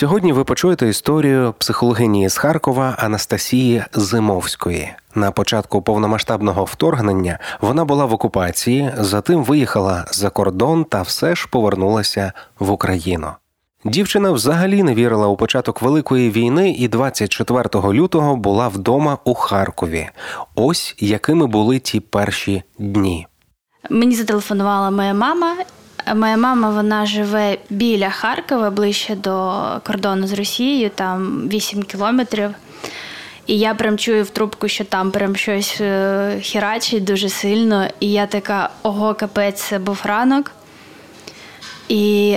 Сьогодні ви почуєте історію психологині з Харкова Анастасії Зимовської. На початку повномасштабного вторгнення вона була в окупації, затим виїхала за кордон та все ж повернулася в Україну. Дівчина взагалі не вірила у початок великої війни, і 24 лютого була вдома у Харкові. Ось якими були ті перші дні. Мені зателефонувала моя мама. Моя мама вона живе біля Харкова, ближче до кордону з Росією, там 8 кілометрів. І я прям чую в трубку, що там прям щось е, хірачить дуже сильно. І я така, ого, капець, це був ранок. І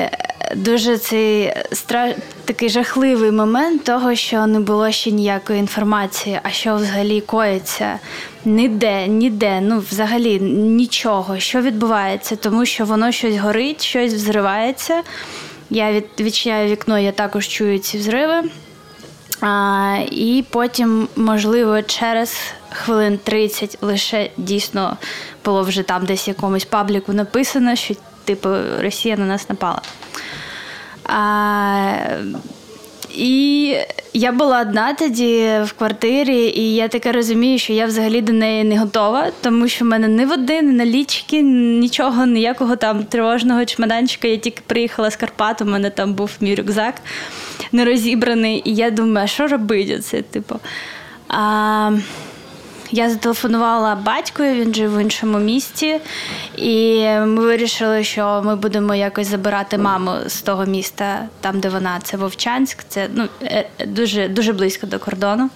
дуже цей стра... такий жахливий момент того, що не було ще ніякої інформації, а що взагалі коїться. Ніде, ніде, ну взагалі нічого, що відбувається, тому що воно щось горить, щось взривається. Я від, відчиняю вікно, я також чую ці взриви. А, І потім, можливо, через хвилин 30 лише дійсно було вже там десь якомусь пабліку написано, що типу Росія на нас напала. А, І я була одна тоді в квартирі, і я таке розумію, що я взагалі до неї не готова, тому що в мене ні води, ні налічки, нічого, ніякого там тривожного чемоданчика. Я тільки приїхала з Карпат, у мене там був мій рюкзак не розібраний. І я думаю, що робити? Це, типу. А, я зателефонувала батькові, він жив в іншому місті, і ми вирішили, що ми будемо якось забирати маму з того міста, там де вона це Вовчанськ, це ну, е, дуже, дуже близько до кордону.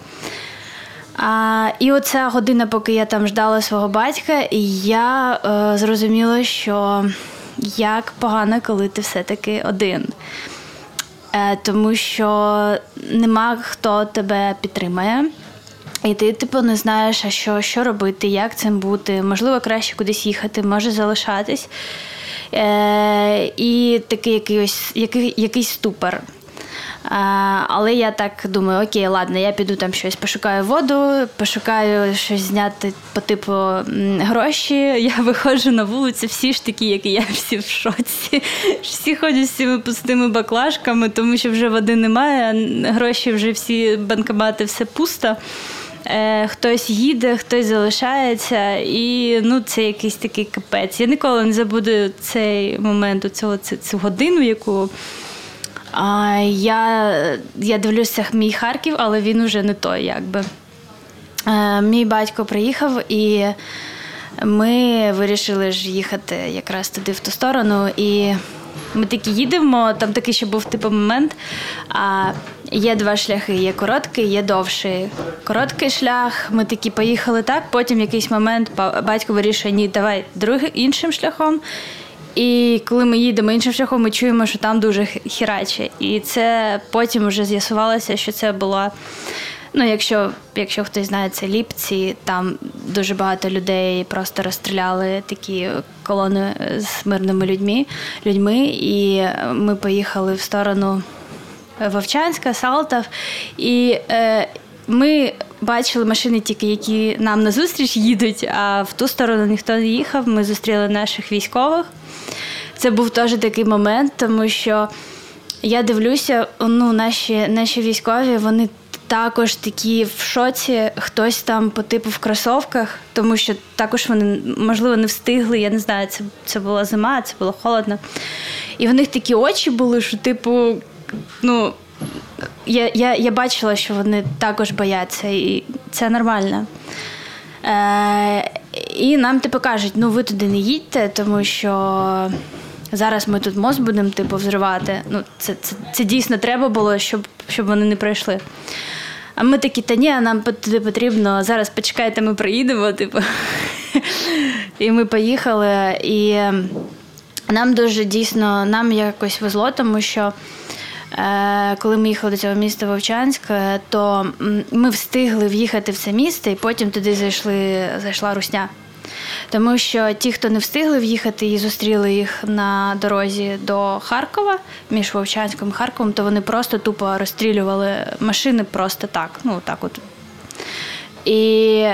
А, І оця година, поки я там ждала свого батька, і я е, зрозуміла, що як погано, коли ти все-таки один. Е, Тому що нема хто тебе підтримає. І ти, типу, не знаєш, а що що робити, як цим бути. Можливо, краще кудись їхати, може залишатись. Е, І такий якийсь, який, якийсь ступор. Е, але я так думаю, окей, ладно, я піду там щось, пошукаю воду, пошукаю щось зняти по типу гроші. Я виходжу на вулицю, всі ж такі, як і я, всі в шоці. Всі ходять з цими пустими баклажками, тому що вже води немає, гроші вже всі банкомати, все пусто. Е, хтось їде, хтось залишається, і ну, це якийсь такий капець. Я ніколи не забуду цей момент, цього, цю, цю годину, яку. А, Я я дивлюся мій Харків, але він уже не той, якби. А, е, мій батько приїхав, і ми вирішили ж їхати якраз туди в ту сторону. І ми такі їдемо, там такий ще був типу момент. А Є два шляхи: є короткий, є довший. Короткий шлях. Ми такі поїхали так. Потім в якийсь момент батько вирішує, ні, давай другим іншим шляхом. І коли ми їдемо іншим шляхом, ми чуємо, що там дуже хіраче. І це потім вже з'ясувалося, що це була. Ну, якщо якщо хтось знає це ліпці, там дуже багато людей просто розстріляли такі колони з мирними людьми. людьми. І ми поїхали в сторону Вовчанська, Салтов. І е, ми бачили машини, тільки які нам назустріч їдуть, а в ту сторону ніхто не їхав. Ми зустріли наших військових. Це був теж такий момент, тому що я дивлюся, ну, наші, наші військові, вони. Також такі в шоці, хтось там по типу в кросовках, тому що також вони, можливо, не встигли. Я не знаю, це це була зима, це було холодно. І в них такі очі були, що, типу, ну, я я, я бачила, що вони також бояться, і це нормально. Е, І нам типу кажуть, ну ви туди не їдьте, тому що зараз ми тут мост будемо типу, взривати. Ну, Це це, це дійсно треба було, щоб щоб вони не пройшли. А ми такі, та ні, нам туди потрібно, зараз почекайте, ми приїдемо. Типу. І ми поїхали, і нам дуже дійсно нам якось везло, тому що. Е, коли ми їхали до цього міста Вовчанськ, е, то ми встигли в'їхати в це місто, і потім туди зайшли, зайшла русня. Тому що ті, хто не встигли в'їхати і зустріли їх на дорозі до Харкова між Вовчанськом і Харковом, то вони просто тупо розстрілювали машини просто так. Ну так от. І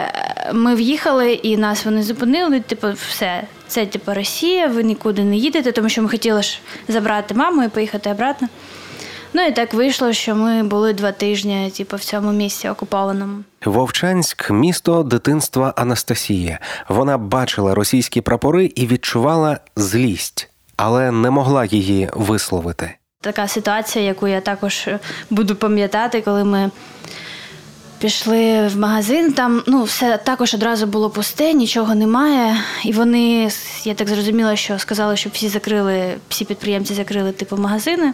ми в'їхали, і нас вони зупинили. Типу, все, це типу Росія, ви нікуди не їдете, тому що ми хотіли ж забрати маму і поїхати обратно. Ну і так вийшло, що ми були два тижні, типу, в цьому місці окупованому. Вовчанськ місто дитинства Анастасії. Вона бачила російські прапори і відчувала злість, але не могла її висловити. Така ситуація, яку я також буду пам'ятати, коли ми пішли в магазин. Там ну все також одразу було пусте, нічого немає. І вони, я так зрозуміла, що сказали, щоб всі закрили, всі підприємці закрили типу магазини.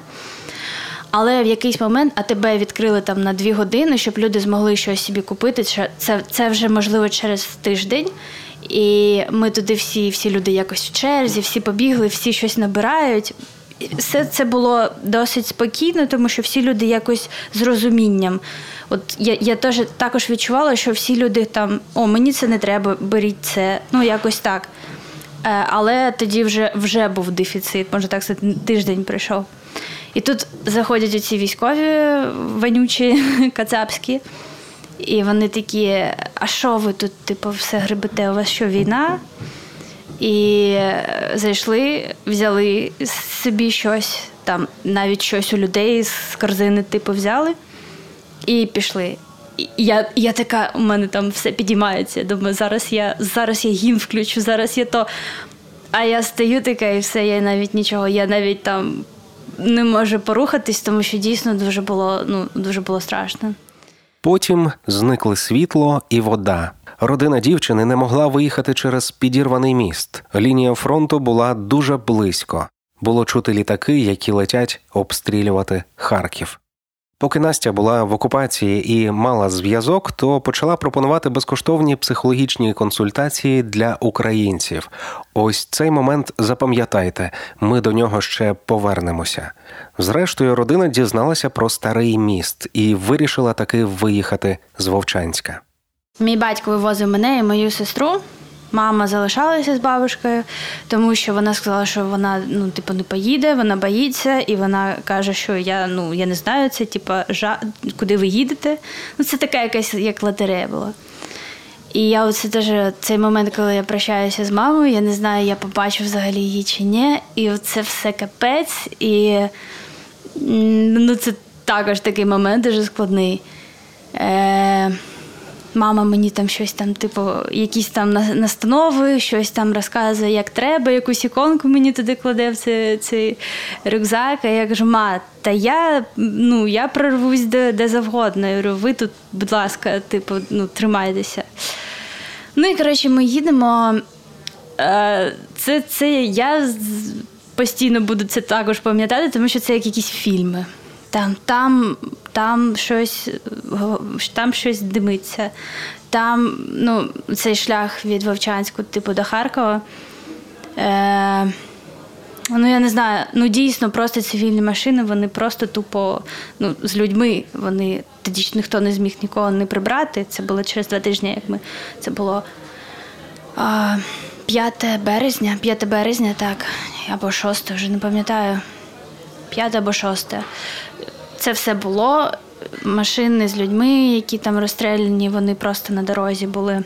Але в якийсь момент АТБ відкрили там на дві години, щоб люди змогли щось собі купити. Це це вже можливо через тиждень. І ми туди всі, всі люди якось в черзі, всі побігли, всі щось набирають. Все це було досить спокійно, тому що всі люди якось з розумінням. От я я теж також відчувала, що всі люди там о, мені це не треба, беріть це. Ну якось так. Е, але тоді вже вже був дефіцит, може так сказати, тиждень прийшов. І тут заходять оці військові ванючі кацапські, і вони такі: а що ви тут, типу, все грибете? У вас що війна? І зайшли, взяли собі щось, там навіть щось у людей з корзини, типу, взяли і пішли. І я я така, у мене там все підіймається. Думаю, зараз я зараз я гімн включу, зараз я то. А я стою така, і все, я навіть нічого, я навіть там не може порухатись, тому що дійсно дуже було ну, дуже було страшно. Потім зникли світло і вода. Родина дівчини не могла виїхати через підірваний міст. Лінія фронту була дуже близько. Було чути літаки, які летять обстрілювати Харків. Поки Настя була в окупації і мала зв'язок, то почала пропонувати безкоштовні психологічні консультації для українців. Ось цей момент запам'ятайте, ми до нього ще повернемося. Зрештою, родина дізналася про старий міст і вирішила таки виїхати з Вовчанська. Мій батько вивозив мене і мою сестру. Мама залишалася з бабушкою, тому що вона сказала, що вона ну, типу, не поїде, вона боїться, і вона каже, що я ну, я не знаю, це типу, жа... куди ви їдете. Ну, Це така якась як лотерея була. І я оце теж цей момент, коли я прощаюся з мамою, я не знаю, я побачу взагалі її чи ні. І це все капець. І ну, це також такий момент дуже складний. Е, Мама мені там щось там, типу, якісь там настанови, щось там розказує, як треба, якусь іконку мені туди кладе в цей, цей рюкзак. А я кажу, ма, та я ну, я прорвусь де, де завгодно. Я говорю, ви тут, будь ласка, типу, ну, тримайтеся. Ну і коротше, ми їдемо. Е, це, це я постійно буду це також пам'ятати, тому що це як якісь фільми. Там там, там щось там щось димиться. Там ну, цей шлях від Вовчанську, типу, до Харкова. Е, Ну, я не знаю, ну дійсно, просто цивільні машини, вони просто тупо ну, з людьми. Вони тоді ж ніхто не зміг нікого не прибрати. Це було через два тижні, як ми це було а, 5 березня, 5 березня, так, або 6, вже не пам'ятаю. 5 або 6 це все було. Машини з людьми, які там розстріляні, вони просто на дорозі були.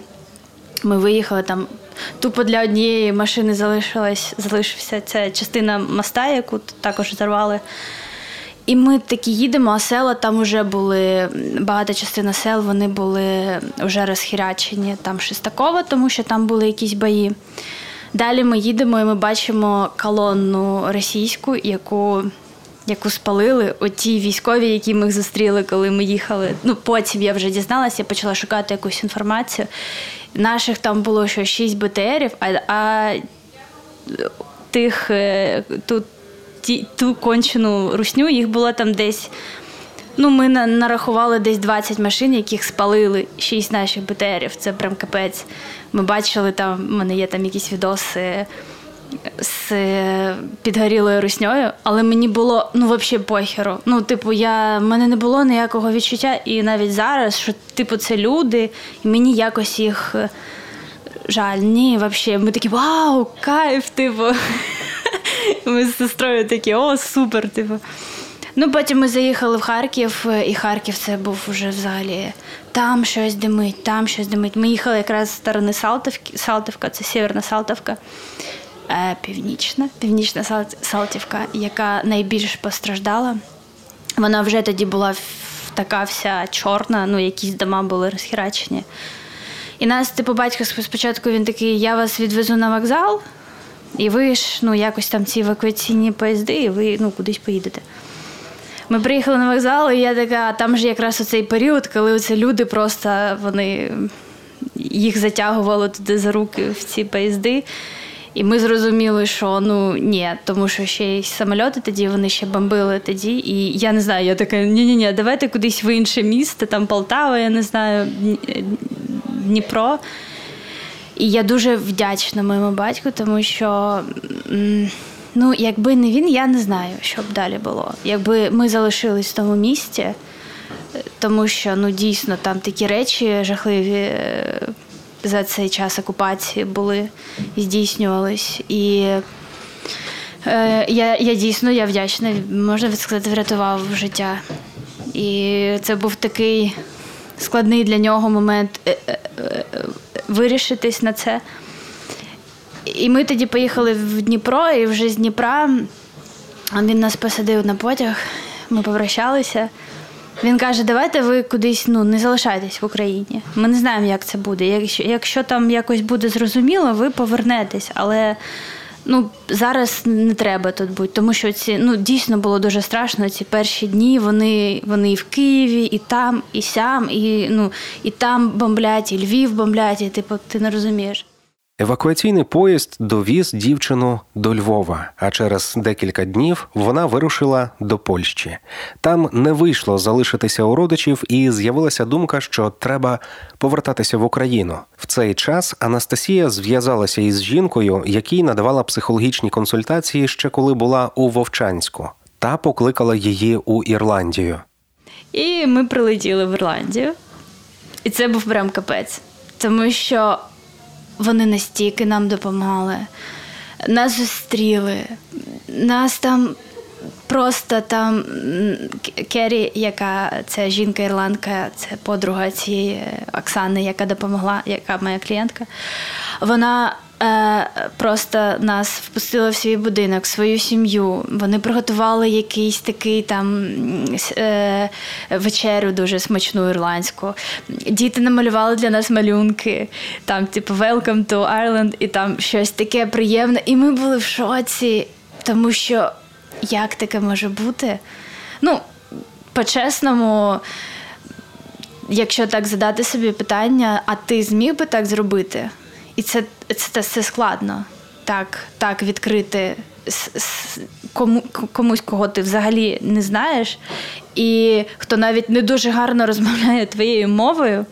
Ми виїхали там. Тупо для однієї машини залишилась, залишився ця частина моста, яку також зарвали. І ми такі їдемо, а села там вже були, багата частина сел вони були вже розхірячені там Шестакова, тому що там були якісь бої. Далі ми їдемо і ми бачимо колонну російську, яку яку спалили оті військові, які ми зустріли, коли ми їхали. Ну потім я вже дізналася, я почала шукати якусь інформацію. Наших там було що 6 БТРів, а а тих е, ту, ті, ту кончену русню їх було там десь. Ну, ми нарахували десь 20 машин, яких спалили 6 наших БТРів. Це прям капець. Ми бачили там, у мене є там якісь відоси з підгорілою русньою, але мені було ну взагалі похеру. Ну, типу, я в мене не було ніякого відчуття, і навіть зараз, що типу, це люди, і мені якось їх е, жаль. Ні, взагалі, ми такі вау, кайф, типу. Ми з сестрою такі, о, супер, типу. Ну, потім ми заїхали в Харків, і Харків це був вже взагалі. Там щось димить, там щось димить. Ми їхали якраз з сторони Салтовки, Салтовка, це Сєвєрна Салтовка. Е, північна, північна Салтівка, яка найбільш постраждала. Вона вже тоді була така вся чорна, ну, якісь дома були розхерачені. І нас, типу, батько спочатку він такий: я вас відвезу на вокзал, і ви ж ну, якось там ці евакуаційні поїзди, і ви ну, кудись поїдете. Ми приїхали на вокзал, і я така, там ж якраз оцей період, коли оці люди просто вони їх затягували туди за руки в ці поїзди. І ми зрозуміли, що ну ні, тому що ще й самольоти тоді вони ще бомбили тоді. І я не знаю, я така, ні-ні, ні давайте кудись в інше місто, там Полтава, я не знаю, Дніпро. І я дуже вдячна моєму батьку, тому що. Ну, якби не він, я не знаю, що б далі було. Якби ми залишились в тому місті, тому що ну дійсно там такі речі жахливі е, за цей час окупації були і здійснювались. І е, я я дійсно я вдячна, можна сказати, врятував життя. І це був такий складний для нього момент е, е, вирішитись на це. І ми тоді поїхали в Дніпро, і вже з Дніпра він нас посадив на потяг, ми попрощалися. Він каже: давайте ви кудись ну, не залишайтесь в Україні. Ми не знаємо, як це буде. Якщо якщо там якось буде зрозуміло, ви повернетесь. Але ну, зараз не треба тут бути, тому що ці ну, дійсно було дуже страшно. Ці перші дні вони вони і в Києві, і там, і сям, і ну, і там бомблять, і Львів бомблять, і типу, ти не розумієш. Евакуаційний поїзд довіз дівчину до Львова, а через декілька днів вона вирушила до Польщі. Там не вийшло залишитися у родичів, і з'явилася думка, що треба повертатися в Україну. В цей час Анастасія зв'язалася із жінкою, якій надавала психологічні консультації ще коли була у Вовчанську, та покликала її у Ірландію. І ми прилетіли в Ірландію, і це був прям капець, тому що вони настільки нам допомагали, нас зустріли, нас там. Просто там Керрі, яка це жінка-ірландка, це подруга цієї Оксани, яка допомогла, яка моя клієнтка. Вона просто нас впустили в свій будинок, свою сім'ю. Вони приготували якийсь такий там е, вечерю дуже смачну ірландську. Діти намалювали для нас малюнки, там, типу, Welcome to Ireland, і там щось таке приємне. І ми були в шоці, тому що як таке може бути? Ну, по-чесному. Якщо так задати собі питання, а ти зміг би так зробити? І це це, це складно так так відкрити кому, комусь, кого ти взагалі не знаєш, і хто навіть не дуже гарно розмовляє твоєю мовою.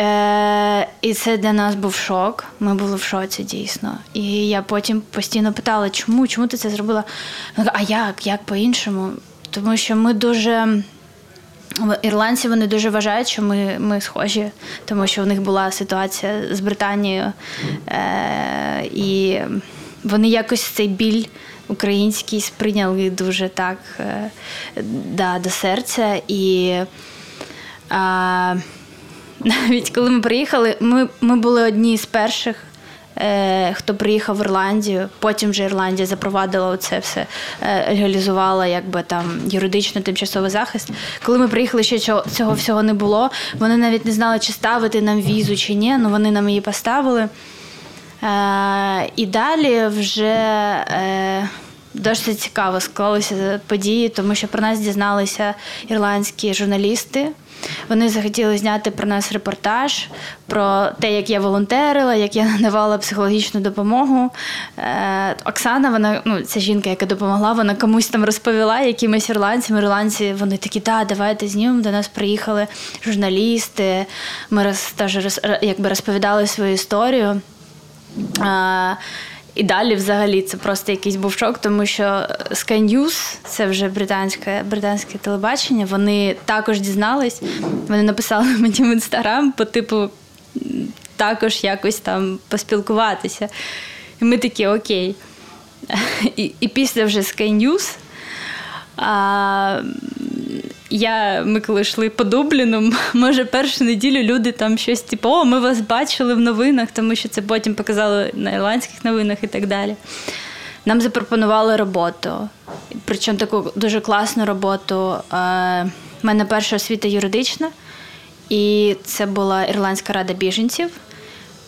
Е, І це для нас був шок. Ми були в шоці дійсно. І я потім постійно питала, чому чому ти це зробила? А як? Як по-іншому? Тому що ми дуже. Ірландці вони дуже вважають, що ми ми схожі, тому що в них була ситуація з Британією, Е, і вони якось цей біль український сприйняли дуже так е, да, до серця. І е, навіть коли ми приїхали, ми, ми були одні з перших. Е, хто приїхав в Ірландію. Потім вже Ірландія запровадила це все, е, легалізувала якби там юридично тимчасовий захист. Коли ми приїхали, ще цього всього не було. Вони навіть не знали, чи ставити нам візу, чи ні. Ну вони нам її поставили. Е, і далі вже. Досить цікаво склалися події, тому що про нас дізналися ірландські журналісти. Вони захотіли зняти про нас репортаж, про те, як я волонтерила, як я надавала психологічну допомогу. Е, Оксана, вона ну, ця жінка, яка допомогла, вона комусь там розповіла якимось ірландцям. Ірландці вони такі, да, давайте знімемо. До нас приїхали журналісти. Ми роз, теж роз, якби розповідали свою історію. Е, і далі, взагалі, це просто якийсь був шок, тому що Sky News, це вже британське британське телебачення. Вони також дізнались. Вони написали мені в інстаграм по типу також якось там поспілкуватися. І ми такі окей. І і після вже Sky News а, я, Ми коли йшли по Дубліну, може, першу неділю люди там щось типу, о, ми вас бачили в новинах, тому що це потім показали на ірландських новинах і так далі. Нам запропонували роботу. причому таку дуже класну роботу. У мене перша освіта юридична, і це була Ірландська рада біженців.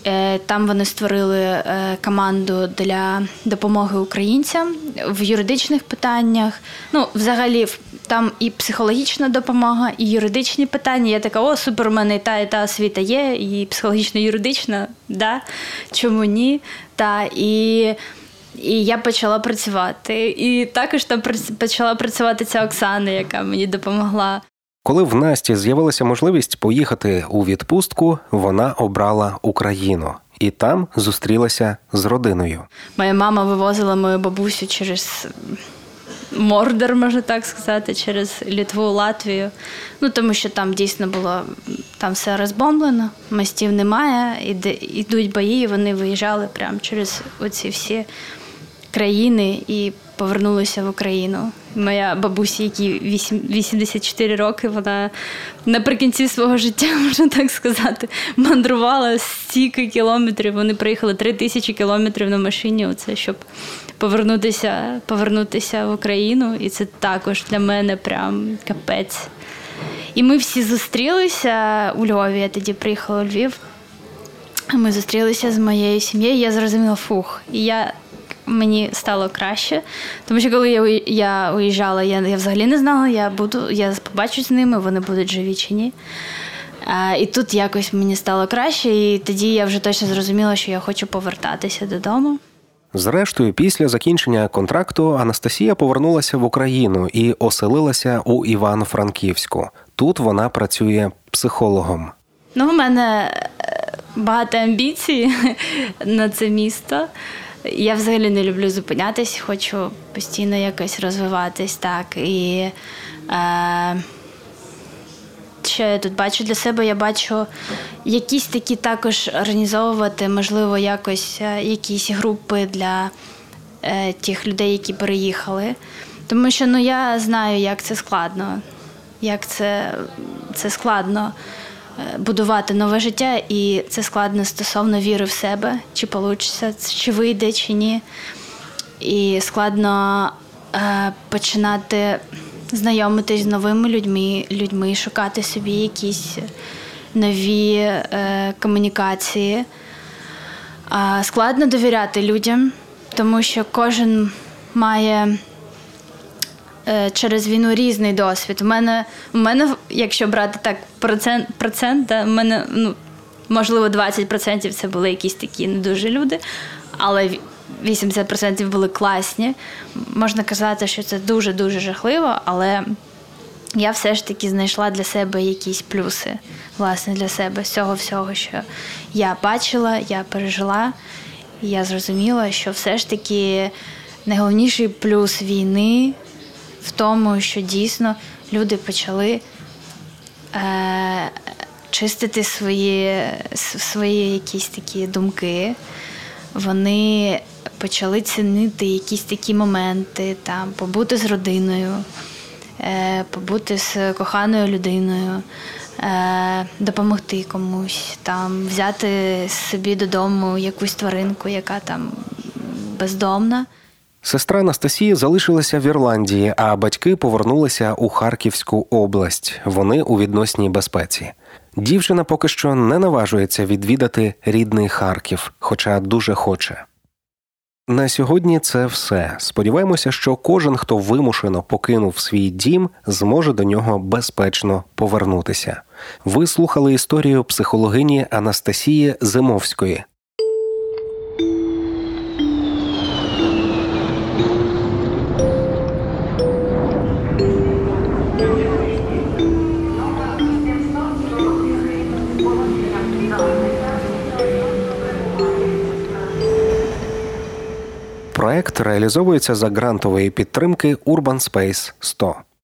Е, там вони створили е, команду для допомоги українцям в юридичних питаннях. Ну, взагалі, там і психологічна допомога, і юридичні питання. Я така, о, супер, у мене і та і та освіта є, і психологічно юридична, да, чому ні? Та, і і я почала працювати. І також там почала працювати ця Оксана, яка мені допомогла. Коли в Насті з'явилася можливість поїхати у відпустку, вона обрала Україну і там зустрілася з родиною. Моя мама вивозила мою бабусю через мордер, можна так сказати, через Літву, Латвію. Ну тому що там дійсно було там все розбомблено, мостів немає, іде, ідуть бої, і вони виїжджали прямо через оці всі країни і повернулися в Україну. Моя бабуся, якій 84 роки, вона наприкінці свого життя, можна так сказати, мандрувала стільки кілометрів. Вони приїхали 3 тисячі кілометрів на машині. Оце щоб повернутися, повернутися в Україну. І це також для мене прям капець. І ми всі зустрілися у Львові. Я тоді приїхала у Львів. Ми зустрілися з моєю сім'єю. Я зрозуміла фух. І я мені стало краще. Тому що коли я я уїжджала, я я взагалі не знала, я буду, я побачусь з ними, вони будуть живі чи ні. А, І тут якось мені стало краще, і тоді я вже точно зрозуміла, що я хочу повертатися додому. Зрештою, після закінчення контракту Анастасія повернулася в Україну і оселилася у Івано-Франківську. Тут вона працює психологом. Ну, у мене е, багато амбіцій на це місто. Я взагалі не люблю зупинятись, хочу постійно якось розвиватись так. І е, що я тут бачу для себе, я бачу якісь такі також організовувати, можливо, якось е, якісь групи для е, тих людей, які переїхали. Тому що ну, я знаю, як це складно, як це, це складно. Е, будувати нове життя, і це складно стосовно віри в себе, чи вийде, чи вийде, чи ні. І складно е, починати знайомитись з новими людьми, людьми, шукати собі якісь нові е, комунікації. Е, складно довіряти людям, тому що кожен має через війну різний досвід. У мене, у мене, якщо брати так процент, процент у мене ну, можливо 20% це були якісь такі не дуже люди, але 80% були класні. Можна казати, що це дуже-дуже жахливо, але я все ж таки знайшла для себе якісь плюси, власне, для себе з цього всього, що я бачила, я пережила, я зрозуміла, що все ж таки найголовніший плюс війни в тому, що дійсно люди почали е, чистити свої, свої якісь такі думки. Вони почали цінити якісь такі моменти, там, побути з родиною, е, побути з коханою людиною, е, допомогти комусь, там, взяти собі додому якусь тваринку, яка там бездомна. Сестра Анастасії залишилася в Ірландії, а батьки повернулися у Харківську область. Вони у відносній безпеці. Дівчина поки що не наважується відвідати рідний Харків, хоча дуже хоче. На сьогодні це все. Сподіваємося, що кожен, хто вимушено покинув свій дім, зможе до нього безпечно повернутися. Ви слухали історію психологині Анастасії Зимовської. Проект реалізовується за грантової підтримки Urban Space 100.